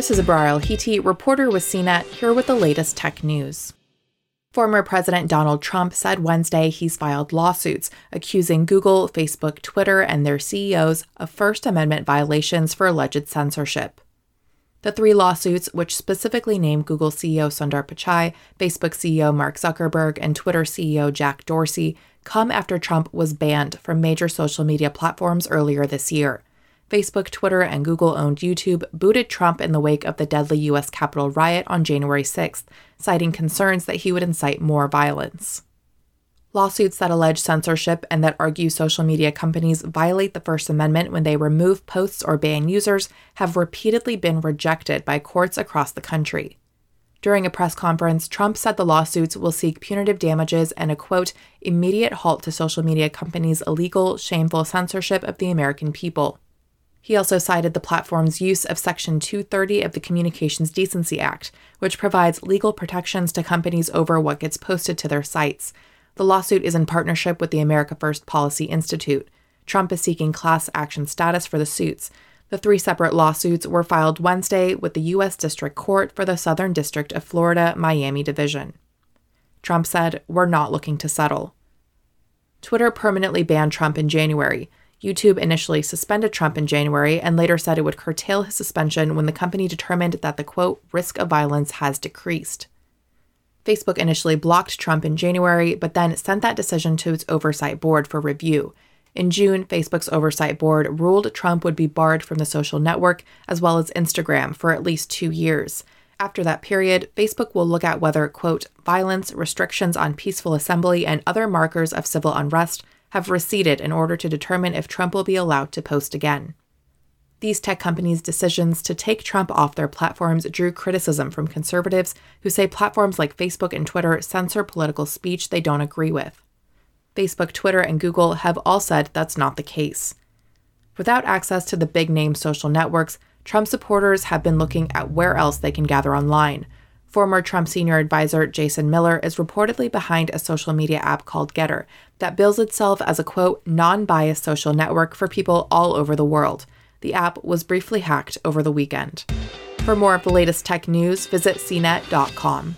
This is Abrar Al-Heeti, reporter with CNET, here with the latest tech news. Former President Donald Trump said Wednesday he's filed lawsuits accusing Google, Facebook, Twitter, and their CEOs of First Amendment violations for alleged censorship. The three lawsuits, which specifically name Google CEO Sundar Pichai, Facebook CEO Mark Zuckerberg, and Twitter CEO Jack Dorsey, come after Trump was banned from major social media platforms earlier this year. Facebook, Twitter, and Google owned YouTube booted Trump in the wake of the deadly U.S. Capitol riot on January 6th, citing concerns that he would incite more violence. Lawsuits that allege censorship and that argue social media companies violate the First Amendment when they remove posts or ban users have repeatedly been rejected by courts across the country. During a press conference, Trump said the lawsuits will seek punitive damages and a quote, immediate halt to social media companies' illegal, shameful censorship of the American people. He also cited the platform's use of Section 230 of the Communications Decency Act, which provides legal protections to companies over what gets posted to their sites. The lawsuit is in partnership with the America First Policy Institute. Trump is seeking class action status for the suits. The three separate lawsuits were filed Wednesday with the U.S. District Court for the Southern District of Florida, Miami Division. Trump said, We're not looking to settle. Twitter permanently banned Trump in January. YouTube initially suspended Trump in January and later said it would curtail his suspension when the company determined that the quote, risk of violence has decreased. Facebook initially blocked Trump in January, but then sent that decision to its oversight board for review. In June, Facebook's oversight board ruled Trump would be barred from the social network as well as Instagram for at least two years. After that period, Facebook will look at whether, quote, violence, restrictions on peaceful assembly, and other markers of civil unrest have receded in order to determine if Trump will be allowed to post again. These tech companies' decisions to take Trump off their platforms drew criticism from conservatives who say platforms like Facebook and Twitter censor political speech they don't agree with. Facebook, Twitter, and Google have all said that's not the case. Without access to the big name social networks, Trump supporters have been looking at where else they can gather online, Former Trump senior advisor Jason Miller is reportedly behind a social media app called GETTR that bills itself as a quote, non biased social network for people all over the world. The app was briefly hacked over the weekend. For more of the latest tech news, visit cnet.com.